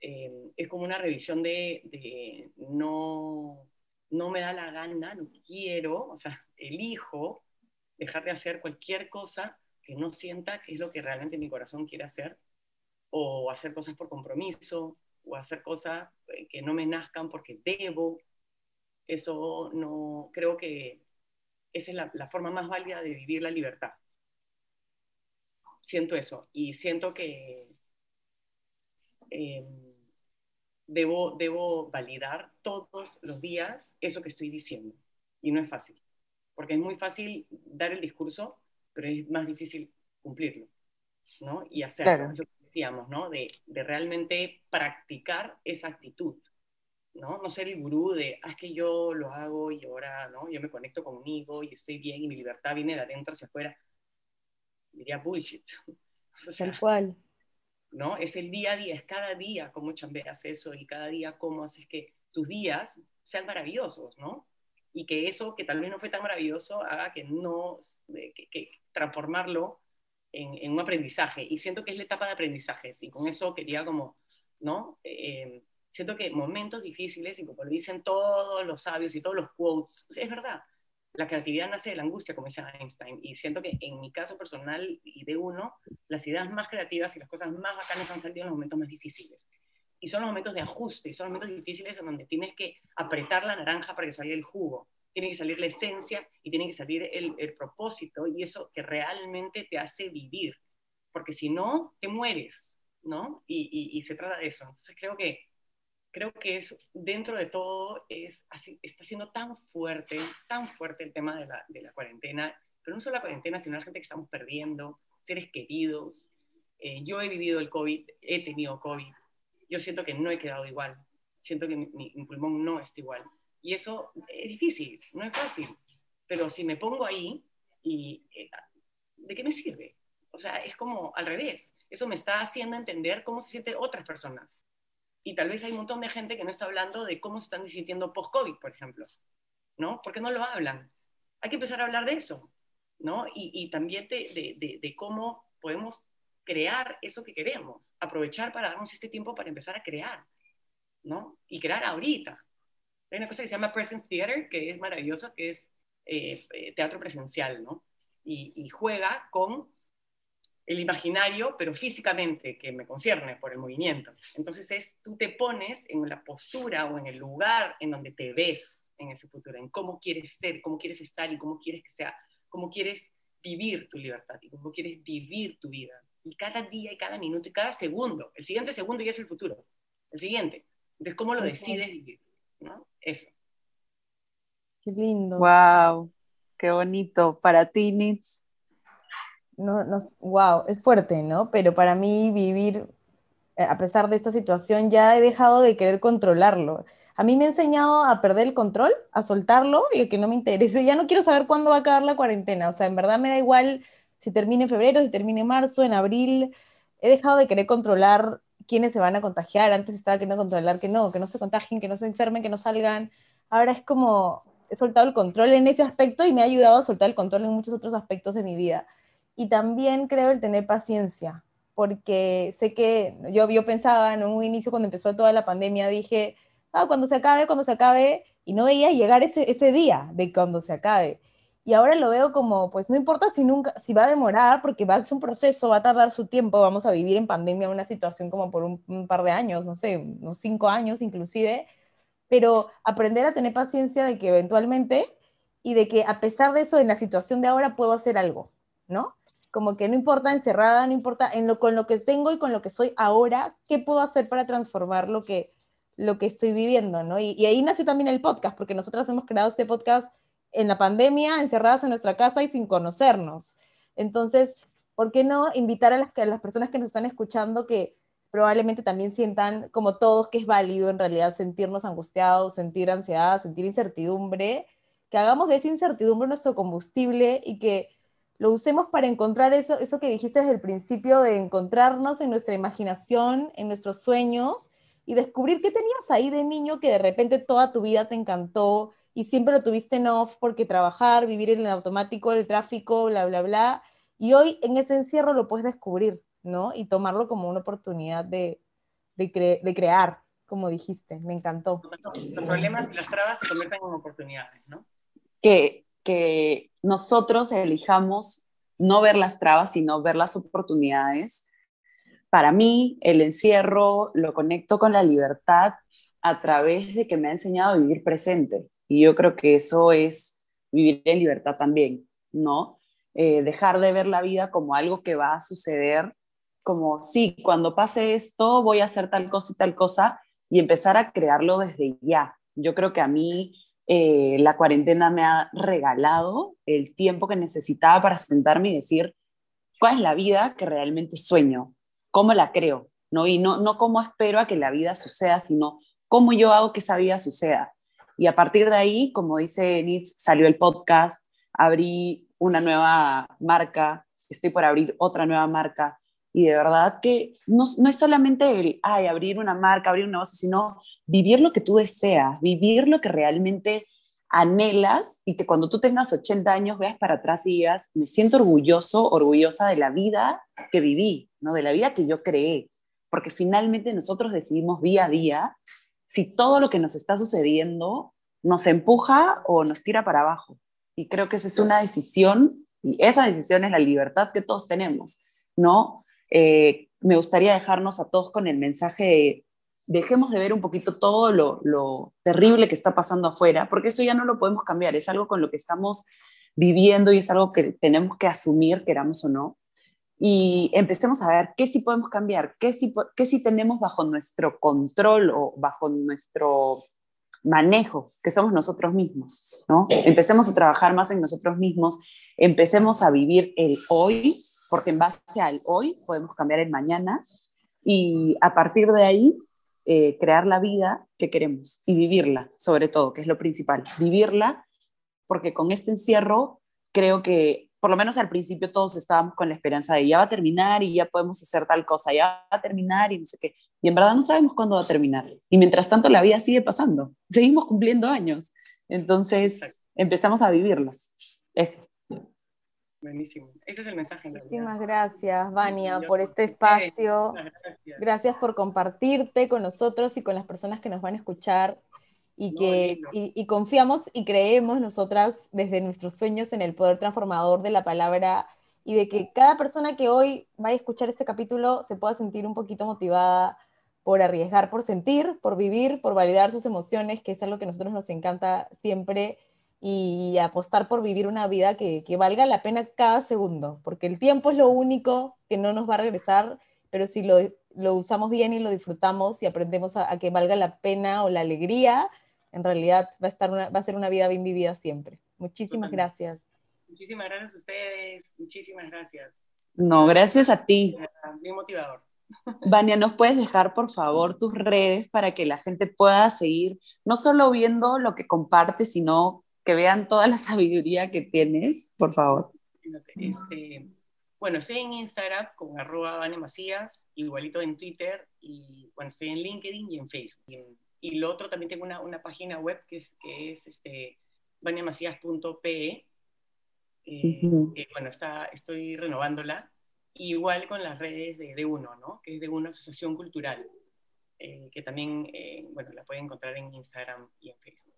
eh, es como una revisión de, no, no me da la gana, no quiero, o sea, elijo dejar de hacer cualquier cosa que no sienta que es lo que realmente mi corazón quiere hacer, o hacer cosas por compromiso, o hacer cosas eh, que no me nazcan porque debo. Eso no, creo que esa es la forma más válida de vivir la libertad. Siento eso, y siento que eh, debo, debo validar todos los días eso que estoy diciendo. Y no es fácil, porque es muy fácil dar el discurso, pero es más difícil cumplirlo, ¿no? Y hacerlo, Claro. es lo que decíamos, ¿no? De, de realmente practicar esa actitud, ¿no? No ser el gurú de, ah, es que yo lo hago y ahora, ¿no? Yo me conecto conmigo y estoy bien y mi libertad viene de adentro hacia afuera. Diría bullshit. O sea, Tal cual. ¿no? Es el día a día, es cada día cómo chambeas eso y cada día cómo haces que tus días sean maravillosos, ¿no? Y que eso que tal vez no fue tan maravilloso haga que no, que, que transformarlo en, en, un aprendizaje. Y siento que es la etapa de aprendizajes y con eso quería como, ¿no? Eh, siento que momentos difíciles, y como lo dicen todos los sabios y todos los quotes, es verdad, la creatividad nace de la angustia, como decía Einstein, y siento que en mi caso personal y de uno, las ideas más creativas y las cosas más bacanas han salido en los momentos más difíciles. Y son los momentos de ajuste, son los momentos difíciles en donde tienes que apretar la naranja para que salga el jugo, tiene que salir la esencia y tiene que salir el, propósito y eso que realmente te hace vivir, porque si no, te mueres, ¿no? Y, y se trata de eso. Entonces creo que creo que es, dentro de todo es así, está siendo tan fuerte, tan fuerte el tema de la, de la, cuarentena, pero no solo la cuarentena, sino la gente que estamos perdiendo, seres queridos. Eh, yo he vivido el COVID, he tenido COVID, yo siento que no he quedado igual, siento que mi, mi, pulmón no está igual. Y eso es difícil, no es fácil, pero si me pongo ahí, y, eh, ¿de qué me sirve? O sea, es como al revés, eso me está haciendo entender cómo se sienten otras personas y tal vez hay un montón de gente que no está hablando de cómo se están sintiendo post-COVID, por ejemplo, ¿no? Porque no lo hablan. Hay que empezar a hablar de eso, ¿no? Y, también de, cómo podemos crear eso que queremos, aprovechar para darnos este tiempo para empezar a crear, ¿no? Y crear ahorita. Hay una cosa que se llama Present Theater, que es maravilloso, que es eh, eh, teatro presencial, ¿no? Y, juega con el imaginario, pero físicamente, que me concierne por el movimiento. Entonces es, tú te pones en la postura o en el lugar en donde te ves en ese futuro, en cómo quieres ser, cómo quieres estar y cómo quieres que sea, cómo quieres vivir tu libertad y cómo quieres vivir tu vida. Y cada día y cada minuto y cada segundo, el siguiente segundo ya es el futuro, el siguiente. Entonces, ¿cómo lo decides vivir? ¿no? Eso. Qué lindo. Wow, qué bonito. Para ti, Nitz. No, no, wow, es fuerte, ¿no? Pero para mí vivir, eh, a pesar de esta situación, ya he dejado de querer controlarlo. A mí me ha enseñado a perder el control, a soltarlo y a que no me interese. Ya no quiero saber cuándo va a acabar la cuarentena. O sea, en verdad me da igual si termina en febrero, si termina en marzo, en abril. He dejado de querer controlar quiénes se van a contagiar. Antes estaba queriendo controlar que no, que no se contagien, que no se enfermen, que no salgan. Ahora es como he soltado el control en ese aspecto y me ha ayudado a soltar el control en muchos otros aspectos de mi vida. Y también creo el tener paciencia, porque sé que yo, yo pensaba en un inicio cuando empezó toda la pandemia, dije, ah, cuando se acabe, cuando se acabe, y no veía llegar ese, ese día de cuando se acabe. Y ahora lo veo como, pues no importa si nunca, si va a demorar, porque va a ser un proceso, va a tardar su tiempo, vamos a vivir en pandemia una situación como por un, un par de años, no sé, unos cinco años inclusive, pero aprender a tener paciencia de que eventualmente y de que a pesar de eso, en la situación de ahora puedo hacer algo, ¿no? Como que no importa encerrada, no importa en lo, con lo que tengo y con lo que soy ahora, ¿qué puedo hacer para transformar lo que, lo que estoy viviendo, ¿no? Y, ahí nació también el podcast, porque nosotras hemos creado este podcast en la pandemia, encerradas en nuestra casa y sin conocernos. Entonces, ¿por qué no invitar a las, a las personas que nos están escuchando que probablemente también sientan, como todos, que es válido en realidad sentirnos angustiados, sentir ansiedad, sentir incertidumbre, que hagamos de esa incertidumbre nuestro combustible y que lo usemos para encontrar eso, eso que dijiste desde el principio, de encontrarnos en nuestra imaginación, en nuestros sueños y descubrir qué tenías ahí de niño que de repente toda tu vida te encantó y siempre lo tuviste en off porque trabajar, vivir en el automático, el tráfico, bla, bla, bla. Y hoy en ese encierro lo puedes descubrir, ¿no? Y tomarlo como una oportunidad de, de, cre de crear, como dijiste, me encantó. Los problemas y las trabas se convierten en oportunidades, ¿no? Que, que nosotros elijamos no ver las trabas, sino ver las oportunidades. Para mí, el encierro lo conecto con la libertad a través de que me ha enseñado a vivir presente. Y yo creo que eso es vivir en libertad también, ¿no? Eh, dejar de ver la vida como algo que va a suceder, como, sí, cuando pase esto voy a hacer tal cosa y tal cosa, y empezar a crearlo desde ya. Yo creo que a mí eh, la cuarentena me ha regalado el tiempo que necesitaba para sentarme y decir, ¿cuál es la vida que realmente sueño? ¿Cómo la creo? ¿No? Y no, no cómo espero a que la vida suceda, sino cómo yo hago que esa vida suceda. Y a partir de ahí, como dice Nitz, salió el podcast, abrí una nueva marca, estoy por abrir otra nueva marca. Y de verdad que no, no es solamente el, ay, abrir una marca, abrir un negocio, sino vivir lo que tú deseas, vivir lo que realmente anhelas y que cuando tú tengas 80 años veas para atrás y digas, me siento orgulloso, orgullosa de la vida que viví, ¿no? de la vida que yo creé, porque finalmente nosotros decidimos día a día si todo lo que nos está sucediendo nos empuja o nos tira para abajo. Y creo que esa es una decisión, y esa decisión es la libertad que todos tenemos, ¿no? Eh, me gustaría dejarnos a todos con el mensaje de dejemos de ver un poquito todo lo, terrible que está pasando afuera, porque eso ya no lo podemos cambiar, es algo con lo que estamos viviendo y es algo que tenemos que asumir, queramos o no y empecemos a ver qué sí podemos cambiar, qué sí, qué sí tenemos bajo nuestro control o bajo nuestro manejo, que somos nosotros mismos, ¿no? Empecemos a trabajar más en nosotros mismos, empecemos a vivir el hoy, porque en base al hoy podemos cambiar el mañana y a partir de ahí eh, crear la vida que queremos y vivirla, sobre todo, que es lo principal, vivirla, porque con este encierro creo que por lo menos al principio todos estábamos con la esperanza de ya va a terminar y ya podemos hacer tal cosa, ya va a terminar y no sé qué. Y en verdad no sabemos cuándo va a terminar. Y mientras tanto la vida sigue pasando. Seguimos cumpliendo años. Entonces empezamos a vivirlas. Eso. Buenísimo. Ese es el mensaje. Muchísimas gracias, Vania, por este espacio. Gracias. gracias. por compartirte con nosotros y con las personas que nos van a escuchar y que y, confiamos y creemos nosotras desde nuestros sueños en el poder transformador de la palabra y de que cada persona que hoy vaya a escuchar este capítulo se pueda sentir un poquito motivada por arriesgar, por sentir, por vivir, por validar sus emociones, que es algo que a nosotros nos encanta siempre, y apostar por vivir una vida que, que valga la pena cada segundo, porque el tiempo es lo único que no nos va a regresar, pero si lo, lo usamos bien y lo disfrutamos y aprendemos a, a que valga la pena o la alegría, en realidad va a, estar va a ser una vida bien vivida siempre. Muchísimas gracias. Muchísimas gracias a ustedes, muchísimas gracias. No, gracias a ti. Bien motivador. Vania, ¿nos puedes dejar, por favor, tus redes para que la gente pueda seguir, no solo viendo lo que compartes, sino que vean toda la sabiduría que tienes, por favor? Este, bueno, estoy en Instagram con arroba Macías, igualito en Twitter, y bueno, estoy en LinkedIn y en Facebook y lo otro también tengo una, una página web que es, que es este, vaniamacías.pe. Eh, bueno, está, estoy renovándola. igual con las redes de, de UNO, ¿no? que es de una asociación cultural, eh, que también eh, bueno, la pueden encontrar en Instagram y en Facebook.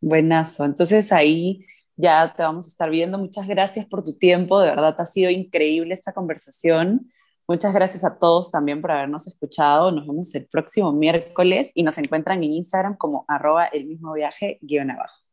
Buenazo. Entonces ahí ya te vamos a estar viendo. Muchas gracias por tu tiempo. De verdad, ha sido increíble esta conversación. Muchas gracias a todos también por habernos escuchado. Nos vemos el próximo miércoles y nos encuentran en Instagram como arroba el mismo viaje guion abajo.